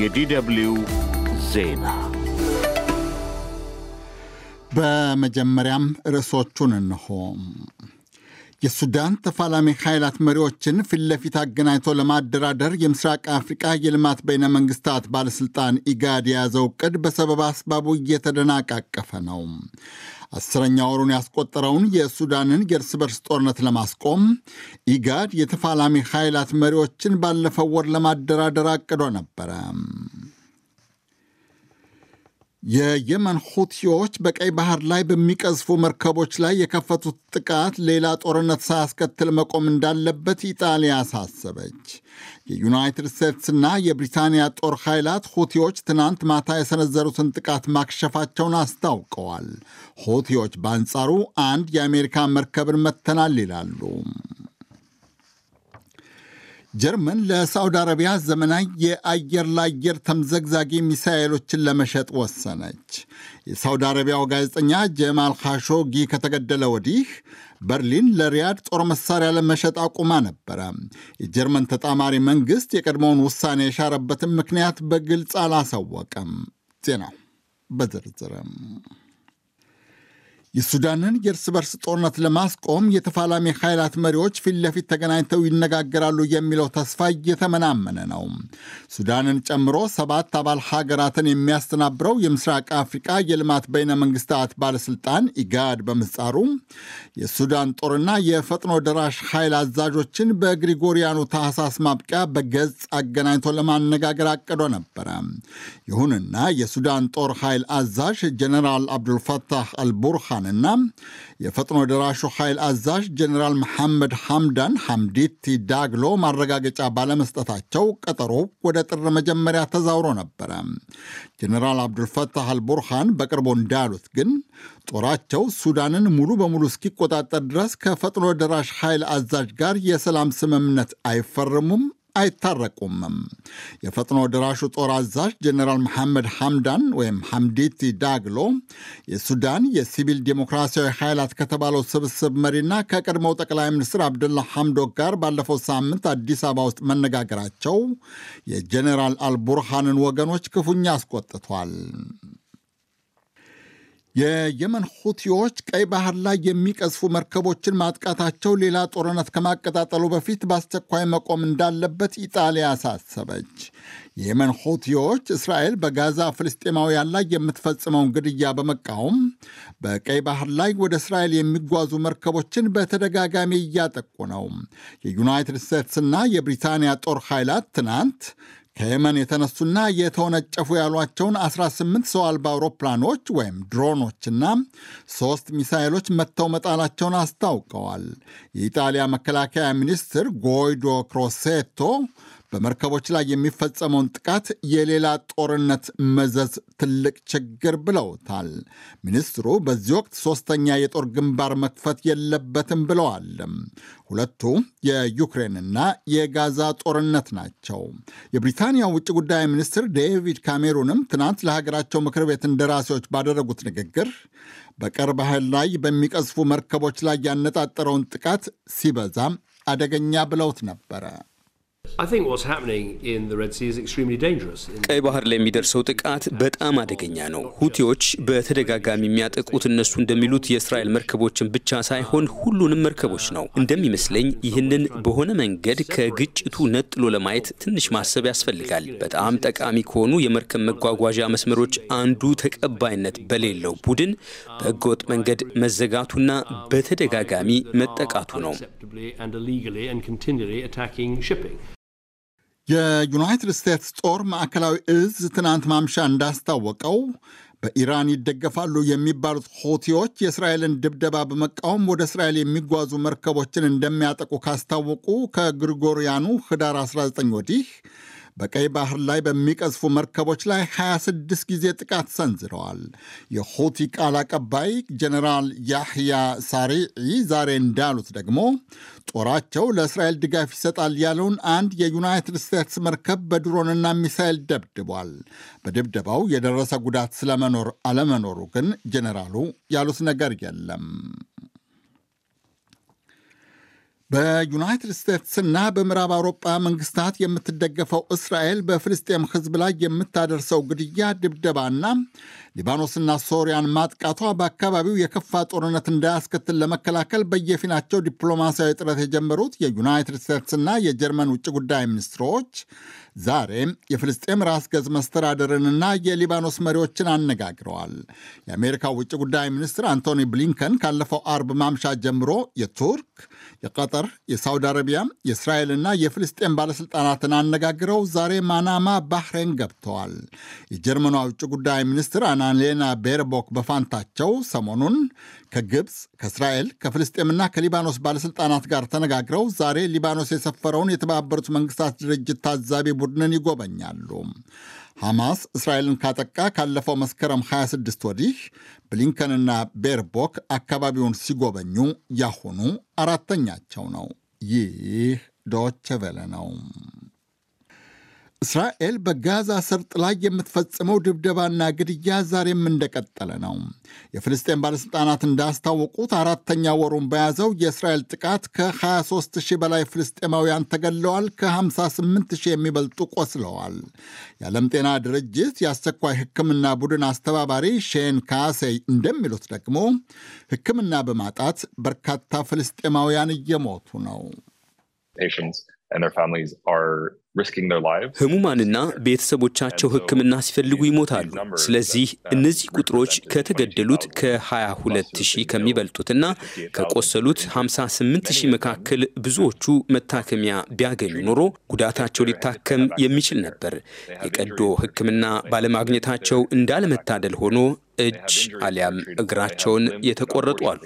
የ DW ዜና በመጀመሪያም ርዕሶቹን እንሆ። የሱዳን ተፋላሚ ኃይላት መሪዎችን ፊት ለፊት አገናኝቶ ለማደራደር የምስራቅ አፍሪቃ የልማት በይነ መንግስታት ባለሥልጣን ኢጋድ የያዘው ዕቅድ በሰበብ አስባቡ እየተደናቃቀፈ ነው። አስረኛ ወሩን ያስቆጠረውን የሱዳንን የእርስ በርስ ጦርነት ለማስቆም ኢጋድ የተፋላሚ ኃይላት መሪዎችን ባለፈው ወር ለማደራደር አቅዶ ነበረ። የየመን ሁቲዎች በቀይ ባህር ላይ በሚቀዝፉ መርከቦች ላይ የከፈቱት ጥቃት ሌላ ጦርነት ሳያስከትል መቆም እንዳለበት ኢጣሊያ አሳሰበች። የዩናይትድ ስቴትስና የብሪታንያ ጦር ኃይላት ሁቲዎች ትናንት ማታ የሰነዘሩትን ጥቃት ማክሸፋቸውን አስታውቀዋል። ሁቲዎች በአንጻሩ አንድ የአሜሪካ መርከብን መተናል ይላሉ። ጀርመን ለሳውዲ አረቢያ ዘመናዊ የአየር ለአየር ተምዘግዛጊ ሚሳኤሎችን ለመሸጥ ወሰነች። የሳውዲ አረቢያው ጋዜጠኛ ጀማል ካሾጊ ከተገደለ ወዲህ በርሊን ለሪያድ ጦር መሳሪያ ለመሸጥ አቁማ ነበረ። የጀርመን ተጣማሪ መንግሥት የቀድሞውን ውሳኔ የሻረበትን ምክንያት በግልጽ አላሳወቀም። ዜናው በዝርዝርም የሱዳንን የእርስ በርስ ጦርነት ለማስቆም የተፋላሚ ኃይላት መሪዎች ፊት ለፊት ተገናኝተው ይነጋገራሉ የሚለው ተስፋ እየተመናመነ ነው። ሱዳንን ጨምሮ ሰባት አባል ሀገራትን የሚያስተናብረው የምስራቅ አፍሪቃ የልማት በይነ መንግስታት ባለስልጣን ኢጋድ በምህጻሩ የሱዳን ጦርና የፈጥኖ ደራሽ ኃይል አዛዦችን በግሪጎሪያኑ ታህሳስ ማብቂያ በገጽ አገናኝቶ ለማነጋገር አቅዶ ነበረ። ይሁንና የሱዳን ጦር ኃይል አዛዥ ጀኔራል አብዱልፈታህ አልቡርሃን እና የፈጥኖ ደራሹ ኃይል አዛዥ ጀኔራል መሐመድ ሐምዳን ሐምዲቲ ዳግሎ ማረጋገጫ ባለመስጠታቸው ቀጠሮ ወደ ጥር መጀመሪያ ተዛውሮ ነበረ። ጀኔራል አብዱልፈታህ አልቡርሃን በቅርቡ እንዳሉት ግን ጦራቸው ሱዳንን ሙሉ በሙሉ እስኪቆጣጠር ድረስ ከፈጥኖ ደራሽ ኃይል አዛዥ ጋር የሰላም ስምምነት አይፈርሙም አይታረቁምም። የፈጥኖ ደራሹ ጦር አዛዥ ጀኔራል መሐመድ ሐምዳን ወይም ሐምዲቲ ዳግሎ የሱዳን የሲቪል ዴሞክራሲያዊ ኃይላት ከተባለው ስብስብ መሪና ከቀድሞው ጠቅላይ ሚኒስትር አብደላ ሐምዶክ ጋር ባለፈው ሳምንት አዲስ አበባ ውስጥ መነጋገራቸው የጀኔራል አልቡርሃንን ወገኖች ክፉኛ አስቆጥቷል። የየመን ሁቲዎች ቀይ ባህር ላይ የሚቀዝፉ መርከቦችን ማጥቃታቸው ሌላ ጦርነት ከማቀጣጠሉ በፊት በአስቸኳይ መቆም እንዳለበት ኢጣሊያ አሳሰበች። የየመን ሁቲዎች እስራኤል በጋዛ ፍልስጤማውያን ላይ የምትፈጽመውን ግድያ በመቃወም በቀይ ባህር ላይ ወደ እስራኤል የሚጓዙ መርከቦችን በተደጋጋሚ እያጠቁ ነው። የዩናይትድ ስቴትስና የብሪታንያ ጦር ኃይላት ትናንት ከየመን የተነሱና የተወነጨፉ ያሏቸውን 18 ሰው አልባ አውሮፕላኖች ወይም ድሮኖችና ሶስት ሚሳይሎች መጥተው መጣላቸውን አስታውቀዋል። የኢጣሊያ መከላከያ ሚኒስትር ጎይዶ ክሮሴቶ በመርከቦች ላይ የሚፈጸመውን ጥቃት የሌላ ጦርነት መዘዝ ትልቅ ችግር ብለውታል። ሚኒስትሩ በዚህ ወቅት ሶስተኛ የጦር ግንባር መክፈት የለበትም ብለዋል። ሁለቱ የዩክሬንና የጋዛ ጦርነት ናቸው። የብሪታንያ ውጭ ጉዳይ ሚኒስትር ዴቪድ ካሜሩንም ትናንት ለሀገራቸው ምክር ቤት እንደራሴዎች ባደረጉት ንግግር በቀይ ባህር ላይ በሚቀዝፉ መርከቦች ላይ ያነጣጠረውን ጥቃት ሲበዛ አደገኛ ብለውት ነበረ። ቀይ ባህር ላይ የሚደርሰው ጥቃት በጣም አደገኛ ነው። ሁቲዎች በተደጋጋሚ የሚያጠቁት እነሱ እንደሚሉት የእስራኤል መርከቦችን ብቻ ሳይሆን ሁሉንም መርከቦች ነው። እንደሚመስለኝ ይህንን በሆነ መንገድ ከግጭቱ ነጥሎ ለማየት ትንሽ ማሰብ ያስፈልጋል። በጣም ጠቃሚ ከሆኑ የመርከብ መጓጓዣ መስመሮች አንዱ ተቀባይነት በሌለው ቡድን በህገወጥ መንገድ መዘጋቱና በተደጋጋሚ መጠቃቱ ነው። የዩናይትድ ስቴትስ ጦር ማዕከላዊ እዝ ትናንት ማምሻ እንዳስታወቀው በኢራን ይደገፋሉ የሚባሉት ሆቲዎች የእስራኤልን ድብደባ በመቃወም ወደ እስራኤል የሚጓዙ መርከቦችን እንደሚያጠቁ ካስታወቁ ከግሪጎሪያኑ ህዳር 19 ወዲህ በቀይ ባህር ላይ በሚቀዝፉ መርከቦች ላይ 26 ጊዜ ጥቃት ሰንዝረዋል። የሆቲ ቃል አቀባይ ጀኔራል ያህያ ሳሪዒ ዛሬ እንዳሉት ደግሞ ጦራቸው ለእስራኤል ድጋፍ ይሰጣል ያለውን አንድ የዩናይትድ ስቴትስ መርከብ በድሮንና ሚሳይል ደብድቧል። በድብደባው የደረሰ ጉዳት ስለመኖር አለመኖሩ ግን ጀኔራሉ ያሉት ነገር የለም። በዩናይትድ ስቴትስና በምዕራብ አውሮጳ መንግስታት የምትደገፈው እስራኤል በፍልስጤም ሕዝብ ላይ የምታደርሰው ግድያ፣ ድብደባና ሊባኖስና ሶሪያን ማጥቃቷ በአካባቢው የከፋ ጦርነት እንዳያስከትል ለመከላከል በየፊናቸው ዲፕሎማሲያዊ ጥረት የጀመሩት የዩናይትድ ስቴትስና የጀርመን ውጭ ጉዳይ ሚኒስትሮች ዛሬ የፍልስጤም ራስ ገዝ መስተዳደርንና የሊባኖስ መሪዎችን አነጋግረዋል። የአሜሪካው ውጭ ጉዳይ ሚኒስትር አንቶኒ ብሊንከን ካለፈው አርብ ማምሻ ጀምሮ የቱርክ፣ የቀጠር፣ የሳውዲ አረቢያ፣ የእስራኤልና የፍልስጤም ባለሥልጣናትን አነጋግረው ዛሬ ማናማ ባህሬን ገብተዋል። የጀርመኗ ውጭ ጉዳይ ሚኒስትር አናሌና ቤርቦክ በፋንታቸው ሰሞኑን ከግብፅ፣ ከእስራኤል፣ ከፍልስጤምና ከሊባኖስ ባለሥልጣናት ጋር ተነጋግረው ዛሬ ሊባኖስ የሰፈረውን የተባበሩት መንግስታት ድርጅት ታዛቢ ቡድንን ይጎበኛሉ። ሐማስ እስራኤልን ካጠቃ ካለፈው መስከረም 26 ወዲህ ብሊንከንና ቤርቦክ አካባቢውን ሲጎበኙ ያሁኑ አራተኛቸው ነው። ይህ ዶቼ ቬለ ነው። እስራኤል በጋዛ ሰርጥ ላይ የምትፈጽመው ድብደባና ግድያ ዛሬም እንደቀጠለ ነው። የፍልስጤን ባለሥልጣናት እንዳስታወቁት አራተኛ ወሩን በያዘው የእስራኤል ጥቃት ከ23 ሺህ በላይ ፍልስጤማውያን ተገለዋል፣ ከ58 ሺህ የሚበልጡ ቆስለዋል። የዓለም ጤና ድርጅት የአስቸኳይ ሕክምና ቡድን አስተባባሪ ሼን ካሴይ እንደሚሉት ደግሞ ሕክምና በማጣት በርካታ ፍልስጤማውያን እየሞቱ ነው። ህሙማንና ቤተሰቦቻቸው ሕክምና ሲፈልጉ ይሞታሉ። ስለዚህ እነዚህ ቁጥሮች ከተገደሉት ከ22 ሺህ ከሚበልጡትና ከቆሰሉት 58 ሺህ መካከል ብዙዎቹ መታከሚያ ቢያገኙ ኖሮ ጉዳታቸው ሊታከም የሚችል ነበር። የቀዶ ሕክምና ባለማግኘታቸው እንዳለመታደል ሆኖ እጅ አሊያም እግራቸውን የተቆረጡ አሉ።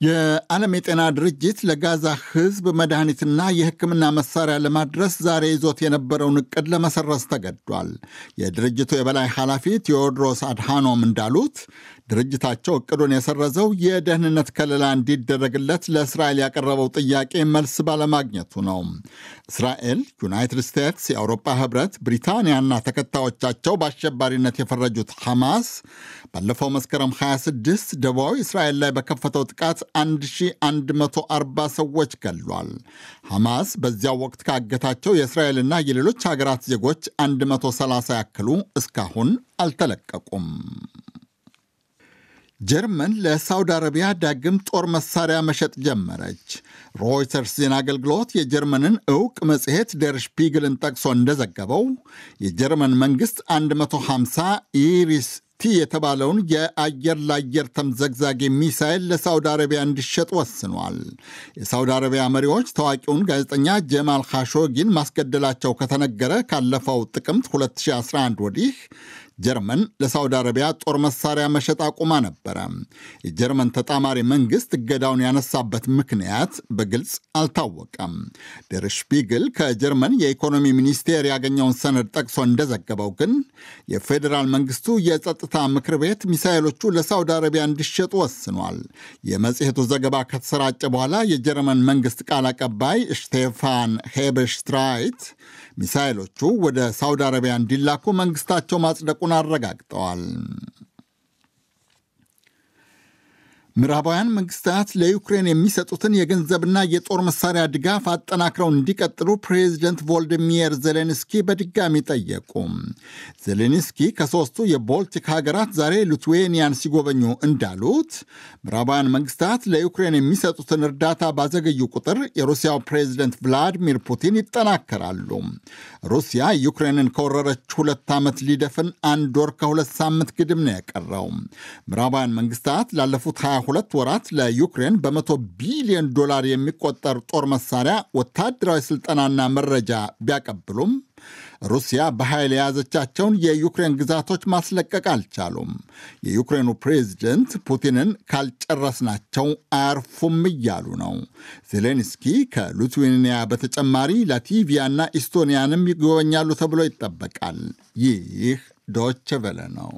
የዓለም የጤና ድርጅት ለጋዛ ሕዝብ መድኃኒትና የሕክምና መሳሪያ ለማድረስ ዛሬ ይዞት የነበረውን እቅድ ለመሰረዝ ተገዷል። የድርጅቱ የበላይ ኃላፊ ቴዎድሮስ አድሃኖም እንዳሉት ድርጅታቸው እቅዱን የሰረዘው የደህንነት ከለላ እንዲደረግለት ለእስራኤል ያቀረበው ጥያቄ መልስ ባለማግኘቱ ነው። እስራኤል፣ ዩናይትድ ስቴትስ፣ የአውሮፓ ህብረት፣ ብሪታንያና ተከታዮቻቸው በአሸባሪነት የፈረጁት ሐማስ ባለፈው መስከረም 26 ደቡባዊ እስራኤል ላይ በከፈተው ጥቃት 1140 ሰዎች ገሏል። ሐማስ በዚያው ወቅት ካገታቸው የእስራኤልና የሌሎች ሀገራት ዜጎች 130 ያክሉ እስካሁን አልተለቀቁም። ጀርመን ለሳውዲ አረቢያ ዳግም ጦር መሳሪያ መሸጥ ጀመረች። ሮይተርስ ዜና አገልግሎት የጀርመንን እውቅ መጽሔት ደር ሽፒግልን ጠቅሶ እንደዘገበው የጀርመን መንግሥት 150 ኢሪስ ቲ የተባለውን የአየር ለአየር ተምዘግዛጊ ሚሳይል ለሳውዲ አረቢያ እንዲሸጥ ወስኗል። የሳውዲ አረቢያ መሪዎች ታዋቂውን ጋዜጠኛ ጀማል ካሾጊን ማስገደላቸው ከተነገረ ካለፈው ጥቅምት 2011 ወዲህ ጀርመን ለሳውዲ አረቢያ ጦር መሳሪያ መሸጥ አቁማ ነበረ። የጀርመን ተጣማሪ መንግስት እገዳውን ያነሳበት ምክንያት በግልጽ አልታወቀም። ደር ሽፒግል ከጀርመን የኢኮኖሚ ሚኒስቴር ያገኘውን ሰነድ ጠቅሶ እንደዘገበው ግን የፌዴራል መንግስቱ የጸጥታ ምክር ቤት ሚሳይሎቹ ለሳውዲ አረቢያ እንዲሸጡ ወስኗል። የመጽሔቱ ዘገባ ከተሰራጨ በኋላ የጀርመን መንግስት ቃል አቀባይ ስቴፋን ሄበሽትራይት ሚሳይሎቹ ወደ ሳውዲ አረቢያ እንዲላኩ መንግስታቸው ማጽደቁን አረጋግጠዋል። ምዕራባውያን መንግስታት ለዩክሬን የሚሰጡትን የገንዘብና የጦር መሳሪያ ድጋፍ አጠናክረው እንዲቀጥሉ ፕሬዚደንት ቮልዲሚር ዜሌንስኪ በድጋሚ ጠየቁ። ዜሌንስኪ ከሦስቱ የቦልቲክ ሀገራት ዛሬ ሊቱዌኒያን ሲጎበኙ እንዳሉት ምዕራባውያን መንግስታት ለዩክሬን የሚሰጡትን እርዳታ ባዘገዩ ቁጥር የሩሲያው ፕሬዚደንት ቭላዲሚር ፑቲን ይጠናከራሉ። ሩሲያ ዩክሬንን ከወረረች ሁለት ዓመት ሊደፍን አንድ ወር ከሁለት ሳምንት ግድም ነው የቀረው። ምዕራባውያን መንግስታት ላለፉት ሁለት ወራት ለዩክሬን በመቶ ቢሊዮን ዶላር የሚቆጠር ጦር መሳሪያ፣ ወታደራዊ ስልጠናና መረጃ ቢያቀብሉም ሩሲያ በኃይል የያዘቻቸውን የዩክሬን ግዛቶች ማስለቀቅ አልቻሉም። የዩክሬኑ ፕሬዝደንት ፑቲንን ካልጨረስናቸው አያርፉም እያሉ ነው። ዜሌንስኪ ከሊቱዌኒያ በተጨማሪ ላቲቪያና ኢስቶኒያንም ይጎበኛሉ ተብሎ ይጠበቃል። ይህ ዶች ቨለ ነው።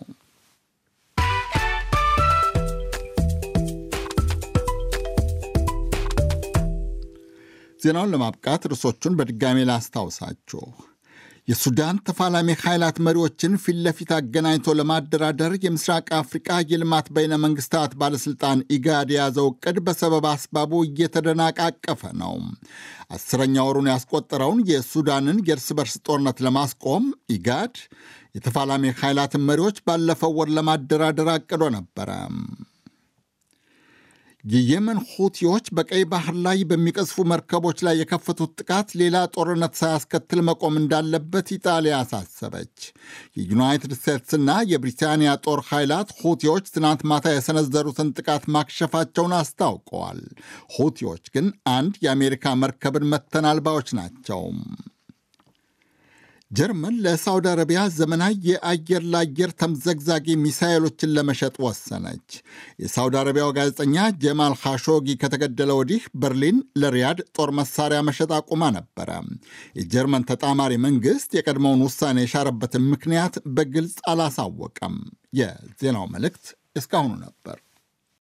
ዜናውን ለማብቃት ርዕሶቹን በድጋሜ ላስታውሳችሁ። የሱዳን ተፋላሚ ኃይላት መሪዎችን ፊት ለፊት አገናኝቶ ለማደራደር የምስራቅ አፍሪቃ የልማት በይነ መንግስታት ባለሥልጣን ኢጋድ የያዘው ዕቅድ በሰበብ አስባቡ እየተደናቃቀፈ ነው። አስረኛ ወሩን ያስቆጠረውን የሱዳንን የእርስ በርስ ጦርነት ለማስቆም ኢጋድ የተፋላሚ ኃይላትን መሪዎች ባለፈው ወር ለማደራደር አቅዶ ነበረ። የየመን ሁቲዎች በቀይ ባህር ላይ በሚቀዝፉ መርከቦች ላይ የከፈቱት ጥቃት ሌላ ጦርነት ሳያስከትል መቆም እንዳለበት ኢጣሊያ አሳሰበች። የዩናይትድ ስቴትስና የብሪታንያ ጦር ኃይላት ሁቲዎች ትናንት ማታ የሰነዘሩትን ጥቃት ማክሸፋቸውን አስታውቀዋል። ሁቲዎች ግን አንድ የአሜሪካ መርከብን መተናል ባዮች ናቸው። ጀርመን ለሳውዲ አረቢያ ዘመናዊ የአየር ለአየር ተምዘግዛጊ ሚሳይሎችን ለመሸጥ ወሰነች። የሳውዲ አረቢያው ጋዜጠኛ ጀማል ካሾጊ ከተገደለ ወዲህ በርሊን ለሪያድ ጦር መሳሪያ መሸጥ አቁማ ነበረ። የጀርመን ተጣማሪ መንግሥት የቀድሞውን ውሳኔ የሻረበትን ምክንያት በግልጽ አላሳወቀም። የዜናው መልእክት እስካሁኑ ነበር።